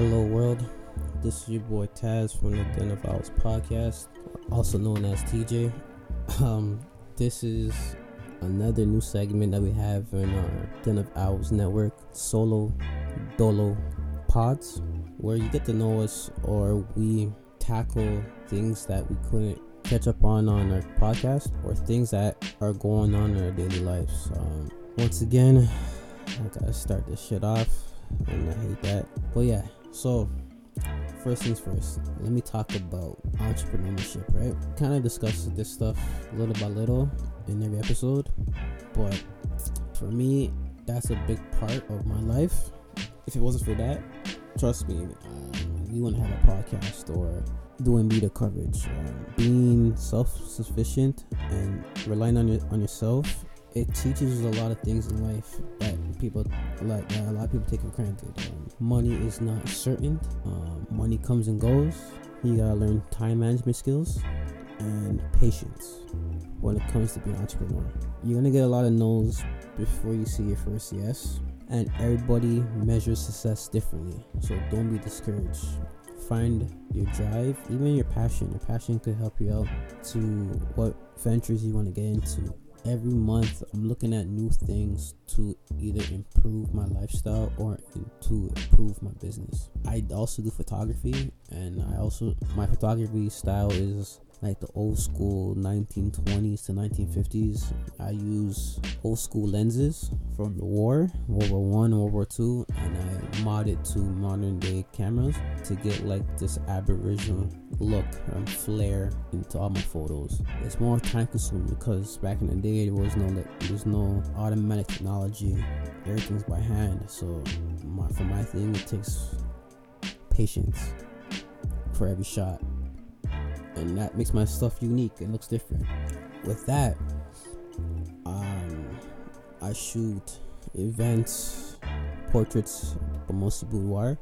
Hello, world. This is your boy Tas from the Den of Owls podcast, also known as TJ. Um, this is another new segment that we have in our Den of Owls network, Solo Dolo Pods, where you get to know us or we tackle things that we couldn't catch up on on our podcast or things that are going on in our daily lives. Um, once again, I gotta start this shit off, and I hate that. But yeah, so first things first, let me talk about entrepreneurship, right? Kind of discuss this stuff little by little in every episode, but for me, that's a big part of my life. If it wasn't for that, trust me, um, we wouldn't have a podcast or doing media coverage. Um, being self-sufficient and relying on your on yourself, it teaches us a lot of things in life that people like that a lot of people take for granted. Um, money is not certain. Um, money comes and goes. You gotta learn time management skills and patience when it comes to being an entrepreneur. You're gonna get a lot of no's before you see your first yes, and everybody measures success differently. So don't be discouraged. Find your drive, even your passion. Your passion could help you out to what ventures you want to get into every month I'm looking at new things to either improve my lifestyle or to improve my business. I also do photography and I also my photography style is like the old school 1920s to 1950s. I use old school lenses from the war, World War One, World War Two, and I mod it to modern day cameras to get like this aboriginal look and flair into all my photos. It's more time consuming because back in the day there was no there's no automatic technology. Everything's by hand. So my, for my thing, it takes patience for every shot and that makes my stuff unique and looks different. With that, um, I shoot events, portraits, but mostly boudoir.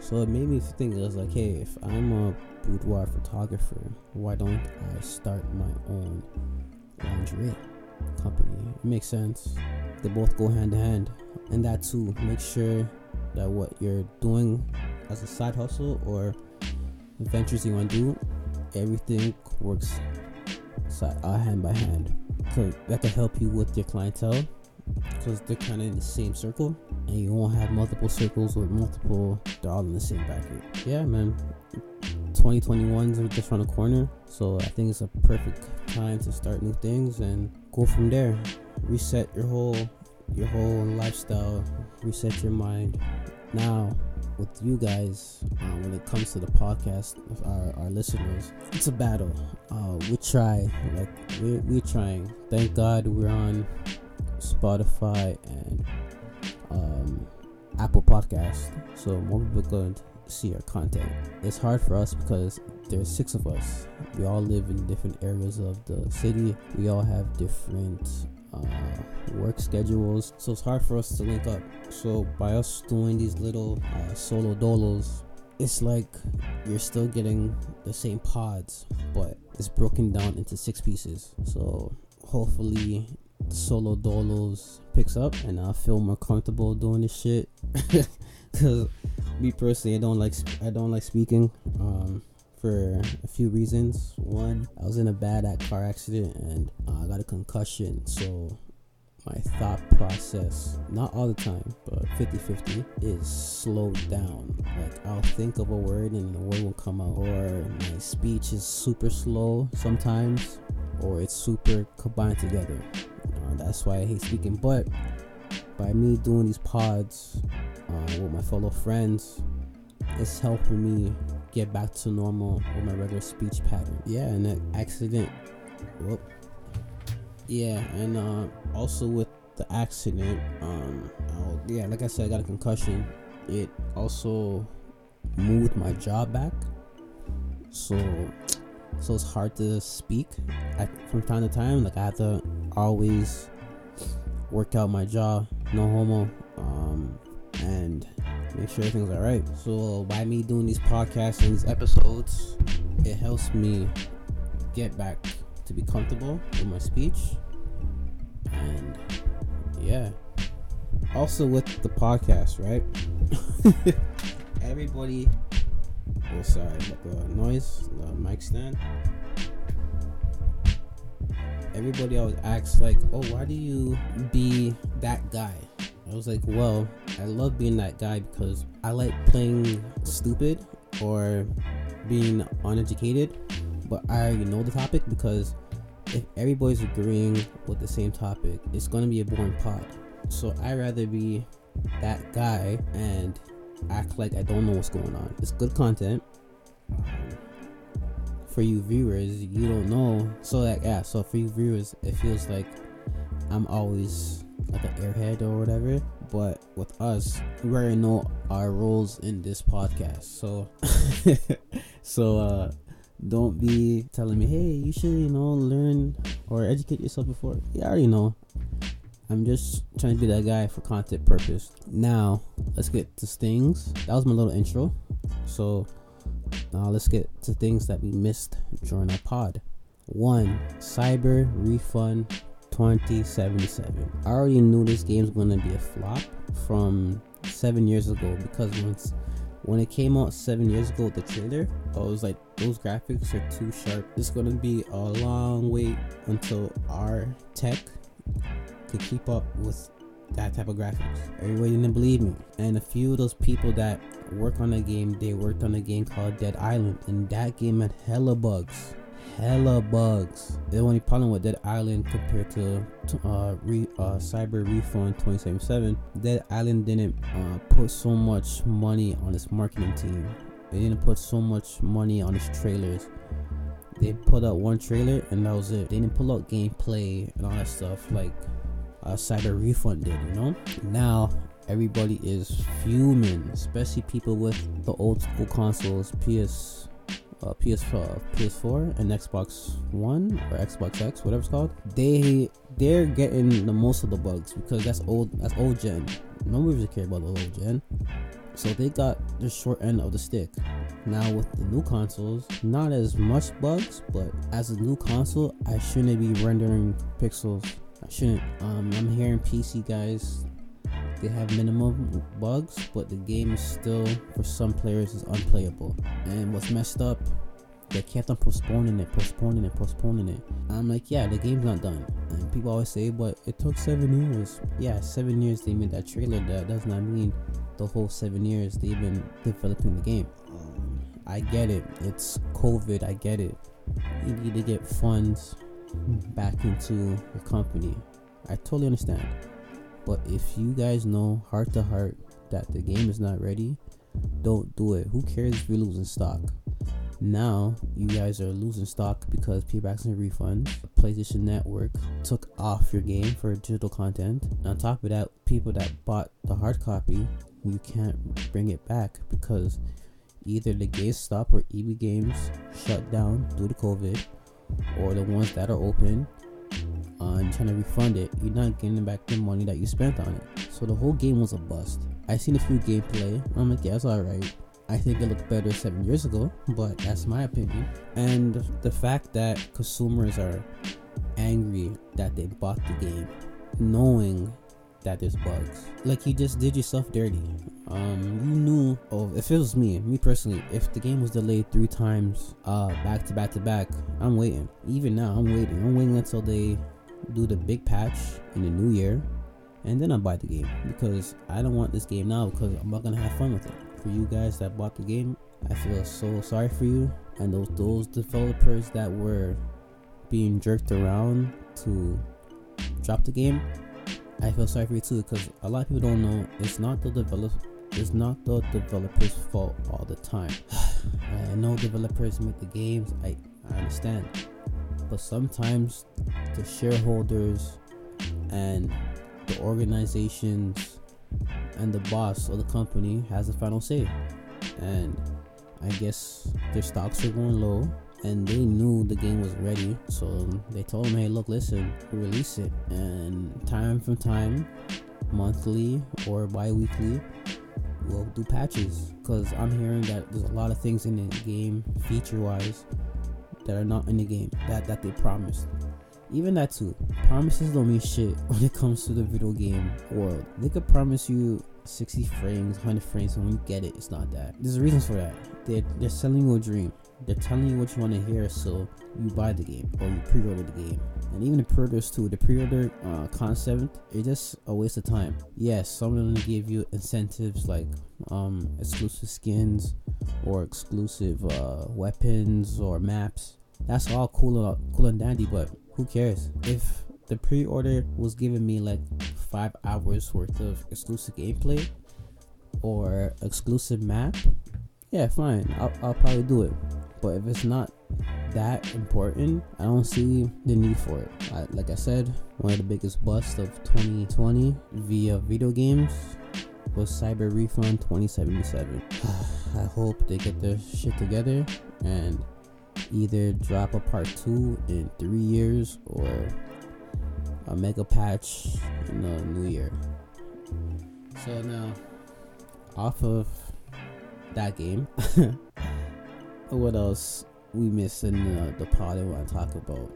So it made me think. I was like, hey, if I'm a boudoir photographer, why don't I start my own lingerie company? It makes sense. They both go hand in hand, and that too. Make sure that what you're doing as a side hustle or ventures you want to do everything works side, uh, hand by hand. So that can help you with your clientele because they're kind of in the same circle, and you won't have multiple circles with multiple. They're all in the same bracket. Yeah, man. 2021 is just around the corner, so I think it's a perfect time to start new things and go from there. Reset your whole your whole lifestyle, reset your mind. Now, with you guys uh, when it comes to the podcast our, our listeners it's a battle. Uh, we try like we're, we're trying. Thank god we're on spotify and um, apple podcast so more people to see our content. It's hard for us because there's six of us. We all live in different areas of the city. We all have different uh, work schedules, so it's hard for us to link up. So by us doing these little uh, solo dolos, it's like you're still getting the same pods, but it's broken down into six pieces. So hopefully solo dolos picks up and I feel more comfortable doing this shit. Cause me personally, I don't like I don't like speaking. Um, for a few reasons. One, I was in a bad car accident and uh, I got a concussion, so my thought process, not all the time, but 50 50, is slowed down. Like, I'll think of a word and the word will come out, or my speech is super slow sometimes, or it's super combined together. Uh, that's why I hate speaking. But by me doing these pods uh, with my fellow friends, it's helping me get back to normal with my regular speech pattern. Yeah, and an accident. Whoop. Yeah, and uh, also with the accident, um, I'll, yeah, like I said, I got a concussion. It also moved my jaw back, so so it's hard to speak. I, from time to time, like I have to always work out my jaw. No homo. Um, and make sure everything's all right. So by me doing these podcasts and these episodes, it helps me get back to be comfortable with my speech. And yeah. Also with the podcast, right? everybody. Oh, sorry, the noise, the mic stand. Everybody always asks like, "Oh, why do you be that guy?" I was like, "Well, I love being that guy because I like playing stupid or being uneducated, but I already know the topic because if everybody's agreeing with the same topic, it's gonna be a boring pod. So I rather be that guy and act like I don't know what's going on. It's good content. For you viewers, you don't know. So like yeah, so for you viewers, it feels like I'm always like an airhead or whatever. But with us, we already know our roles in this podcast. So so uh don't be telling me, hey, you should, you know, learn or educate yourself before. Yeah, I already know. I'm just trying to be that guy for content purpose. Now, let's get to things. That was my little intro. So, now let's get to things that we missed during our pod. One, Cyber Refund 2077. I already knew this game's gonna be a flop from seven years ago because once when it came out seven years ago, the trailer, I was like, those graphics are too sharp. It's gonna be a long wait until our tech could keep up with that type of graphics. Everybody didn't believe me. And a few of those people that work on the game, they worked on a game called Dead Island, and that game had hella bugs hella bugs. The only problem with Dead Island compared to uh, re, uh, Cyber Refund 2077, Dead Island didn't uh, put so much money on its marketing team. They didn't put so much money on its trailers. They put out one trailer and that was it. They didn't pull out gameplay and all that stuff like uh, Cyber Refund did, you know? Now everybody is fuming, especially people with the old school consoles, PS uh, PS4, PS4 and Xbox One or Xbox X, whatever it's called, they they're getting the most of the bugs because that's old that's old gen. Nobody really care about the old gen. So they got the short end of the stick. Now with the new consoles, not as much bugs, but as a new console, I shouldn't be rendering pixels. I shouldn't. Um, I'm hearing PC guys they have minimum bugs, but the game is still, for some players, is unplayable. And what's messed up, they kept on postponing it, postponing it, postponing it. I'm like, yeah, the game's not done. And people always say, but it took seven years. Yeah, seven years they made that trailer. That does not mean the whole seven years they've been developing the game. I get it. It's COVID. I get it. You need to get funds back into the company. I totally understand. But if you guys know heart to heart that the game is not ready, don't do it. Who cares if you're losing stock? Now you guys are losing stock because paybacks and refunds. PlayStation Network took off your game for digital content. On top of that, people that bought the hard copy, you can't bring it back because either the GameStop or EB Games shut down due to COVID, or the ones that are open and trying to refund it, you're not getting back the money that you spent on it. So the whole game was a bust. I seen a few gameplay. I'm like, yeah, it's alright. I think it looked better seven years ago, but that's my opinion. And the fact that consumers are angry that they bought the game, knowing that there's bugs, like you just did yourself dirty. Um, you knew. Oh, if it was me, me personally, if the game was delayed three times, uh, back to back to back, I'm waiting. Even now, I'm waiting. I'm waiting until they do the big patch in the new year, and then I buy the game because I don't want this game now because I'm not gonna have fun with it. For you guys that bought the game, I feel so sorry for you, and those those developers that were being jerked around to drop the game. I feel sorry for you too because a lot of people don't know it's not the develop it's not the developers' fault all the time. I know developers make the games, I, I understand but sometimes the shareholders and the organizations and the boss of the company has the final say. And I guess their stocks are going low and they knew the game was ready. So they told him, hey, look, listen, release it. And time from time, monthly or bi weekly, we'll do patches. Because I'm hearing that there's a lot of things in the game, feature wise, that are not in the game that that they promised even that too. Promises don't mean shit when it comes to the video game world. They could promise you 60 frames, 100 frames, and when you get it, it's not that. There's reasons for that. They're, they're selling you a dream. They're telling you what you want to hear, so you buy the game or you pre-order the game. And even the pre-orders too. The pre-order uh, concept it's just a waste of time. Yes, some of them give you incentives like um, exclusive skins or exclusive uh, weapons or maps. That's all cool, and, cool and dandy, but who cares if the pre-order was giving me like five hours worth of exclusive gameplay or exclusive map? Yeah, fine. I'll, I'll probably do it. But if it's not that important, I don't see the need for it. I, like I said, one of the biggest busts of 2020 via video games was Cyber Refund 2077. I hope they get their shit together and either drop a part two in three years or a mega patch in the new year. So now, off of that game, what else we missed in the, the pod I want to talk about?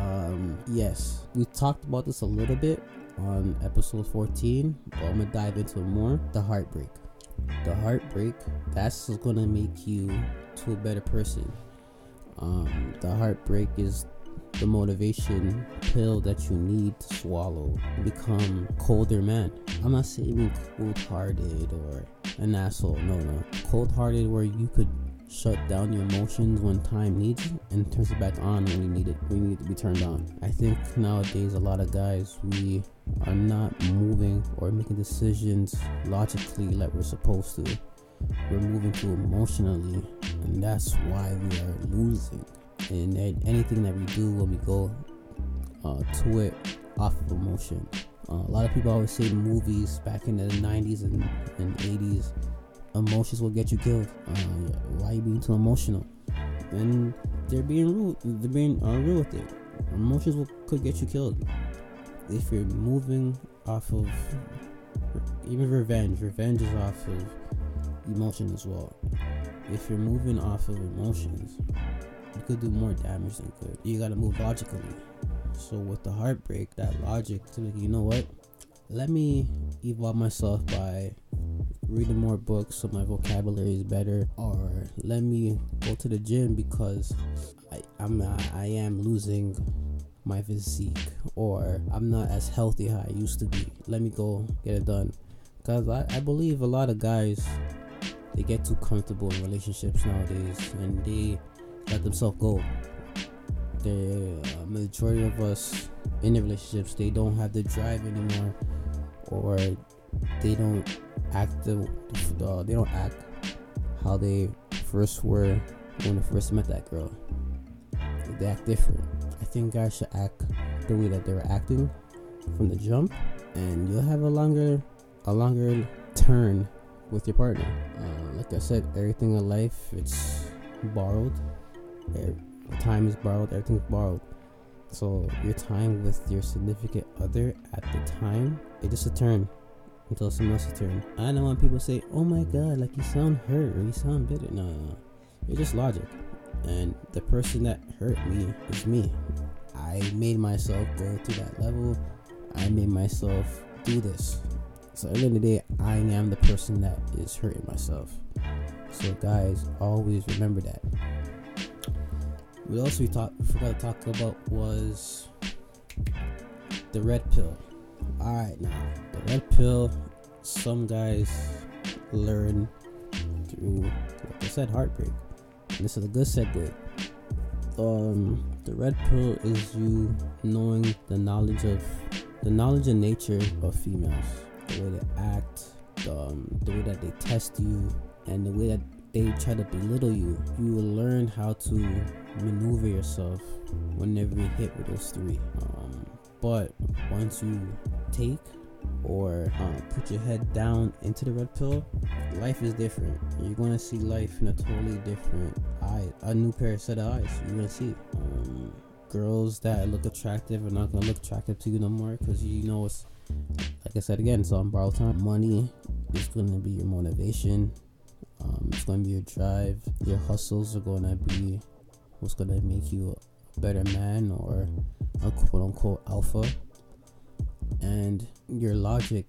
Um, yes, we talked about this a little bit on episode 14, but I'm gonna dive into more. The heartbreak. The heartbreak, that's gonna make you to a better person. Um, the heartbreak is the motivation pill that you need to swallow to become colder man. I'm not saying being cold hearted or an asshole. No, no. Cold hearted where you could shut down your emotions when time needs it and turns it back on when you need it when you need to be turned on. I think nowadays a lot of guys we are not moving or making decisions logically like we're supposed to. We're moving too emotionally and that's why we are losing. And anything that we do when we go uh, to it off of emotion. Uh, a lot of people always say movies back in the 90s and, and 80s emotions will get you killed. Uh, why are you being too emotional? And they're being rude. They're being real with it. Emotions will, could get you killed if you're moving off of even revenge. Revenge is off of emotion as well. If you're moving off of emotions, you could do more damage than good. You gotta move logically. So with the heartbreak, that logic to like, you know what? Let me evolve myself by reading more books so my vocabulary is better or let me go to the gym because I, I'm I am losing my physique or I'm not as healthy how I used to be. Let me go get it done. Cause I, I believe a lot of guys they get too comfortable in relationships nowadays and they let themselves go. The uh, majority of us in the relationships they don't have the drive anymore or they don't act the, they don't act how they first were when they first met that girl. They act different. I think guys should act the way that they were acting from the jump, and you'll have a longer, a longer turn with your partner. Uh, like I said, everything in life it's borrowed. Time is borrowed. Everything's borrowed. So your time with your significant other at the time, it just a turn until someone else's turn. I don't want people to say, "Oh my God, like you sound hurt or you sound bitter." No, no, no. It's just logic. And the person that hurt me is me. I made myself go to that level. I made myself do this. So at the end of the day, I am the person that is hurting myself. So guys, always remember that. What else we we forgot to talk about was the red pill. Alright now, the red pill some guys learn through like I said heartbreak. And this is a good segue. Um the red pill is you knowing the knowledge of the knowledge and nature of females. The way they act, um, the way that they test you, and the way that they try to belittle you. You will learn how to maneuver yourself whenever you hit with those three. Um, but once you take or uh, put your head down into the red pill, life is different. You're gonna see life in a totally different eye, a new pair of set of eyes. You're gonna see um, girls that look attractive are not gonna look attractive to you no more because you know it's like I said again. So on borrowed time, money is gonna be your motivation. Um, it's gonna be your drive. Your hustles are gonna be what's gonna make you a better man or a quote unquote alpha, and your logic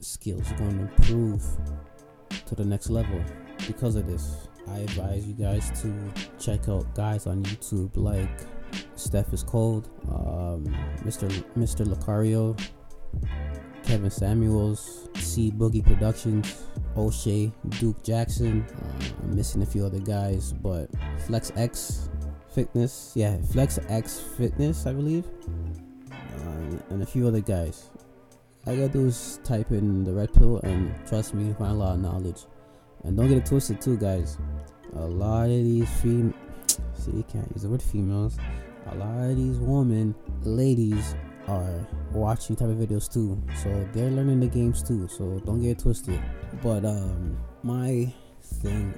skills are going to improve to the next level because of this. I advise you guys to check out guys on YouTube like Steph is Cold, um, Mr. Mr. Lucario, Kevin Samuels, C Boogie Productions, O'Shea, Duke Jackson. Uh, I'm missing a few other guys, but Flex X Fitness, yeah, Flex X Fitness, I believe, uh, and a few other guys. All I gotta do is type in the red pill, and trust me, you find a lot of knowledge. And don't get it twisted, too, guys. A lot of these fem see, you can't use the word females. A lot of these women, ladies, are watching type of videos too. So they're learning the games too. So don't get twisted. But um my thing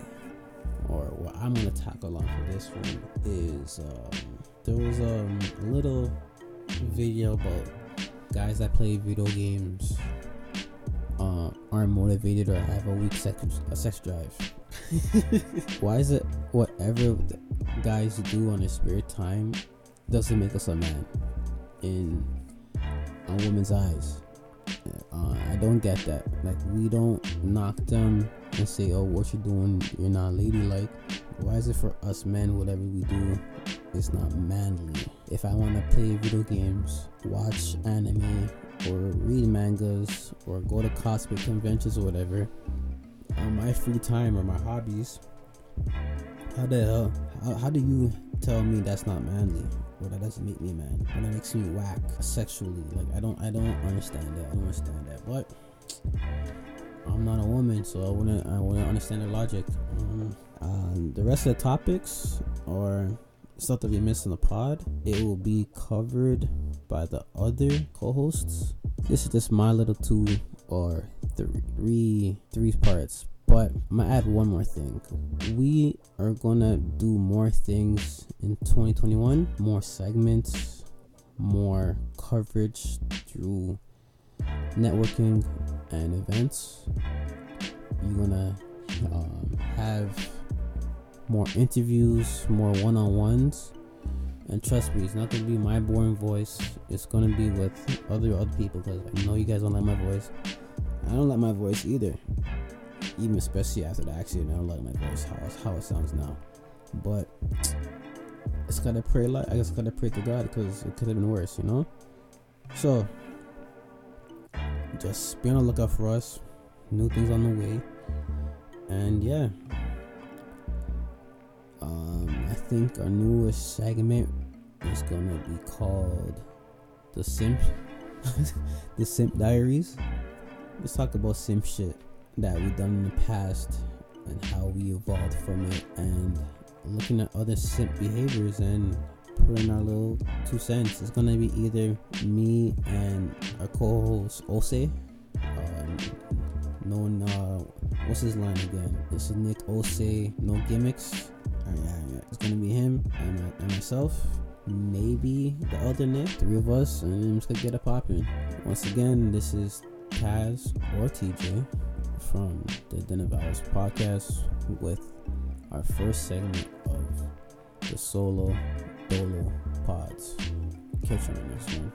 or what I'm gonna tackle on for this one is um there was um, a little video about guys that play video games uh, aren't motivated or have a weak sex a sex drive. Why is it whatever guys do on their spare time doesn't make us a man in a woman's eyes? Uh, I don't get that. Like we don't knock them and say, "Oh, what you're doing, you're not ladylike." Why is it for us men, whatever we do, it's not manly? If I want to play video games, watch anime, or read mangas, or go to cosplay conventions or whatever, on my free time or my hobbies, how the hell? How, how do you tell me that's not manly? That doesn't make me man? Or that makes me whack sexually? Like I don't, I don't understand that. I don't understand that. But I'm not a woman, so I wouldn't, I wouldn't understand the logic. Um, um, the rest of the topics or stuff that we missed in the pod, it will be covered by the other co-hosts. This is just my little two or three three parts. But I'm gonna add one more thing. We are gonna do more things in 2021, more segments, more coverage through networking and events. You're gonna um, have more interviews, more one on ones. And trust me, it's not gonna be my boring voice. It's gonna be with other other people because I know you guys don't like my voice. I don't like my voice either. Even especially after the accident, I don't like my voice how how it sounds now. But it's gotta pray I guess I gotta pray to God because it could have been worse, you know. So just be on the lookout for us. New things on the way, and yeah, um, I think our newest segment is gonna be called the Simp, the Simp Diaries. Let's talk about simp shit that we've done in the past and how we evolved from it, and looking at other simp behaviors and putting our little two cents. It's gonna be either me and our co-host Ose. Um, known uh, what's his line again? This is Nick Ose, no gimmicks it's gonna be him and, and myself. Maybe the other Nick, three of us, and just gonna get it popping. Once again, this is Tas or TJ from the Den of Owls podcast with our first segment of the solo dolo pods. Catch you on the next one.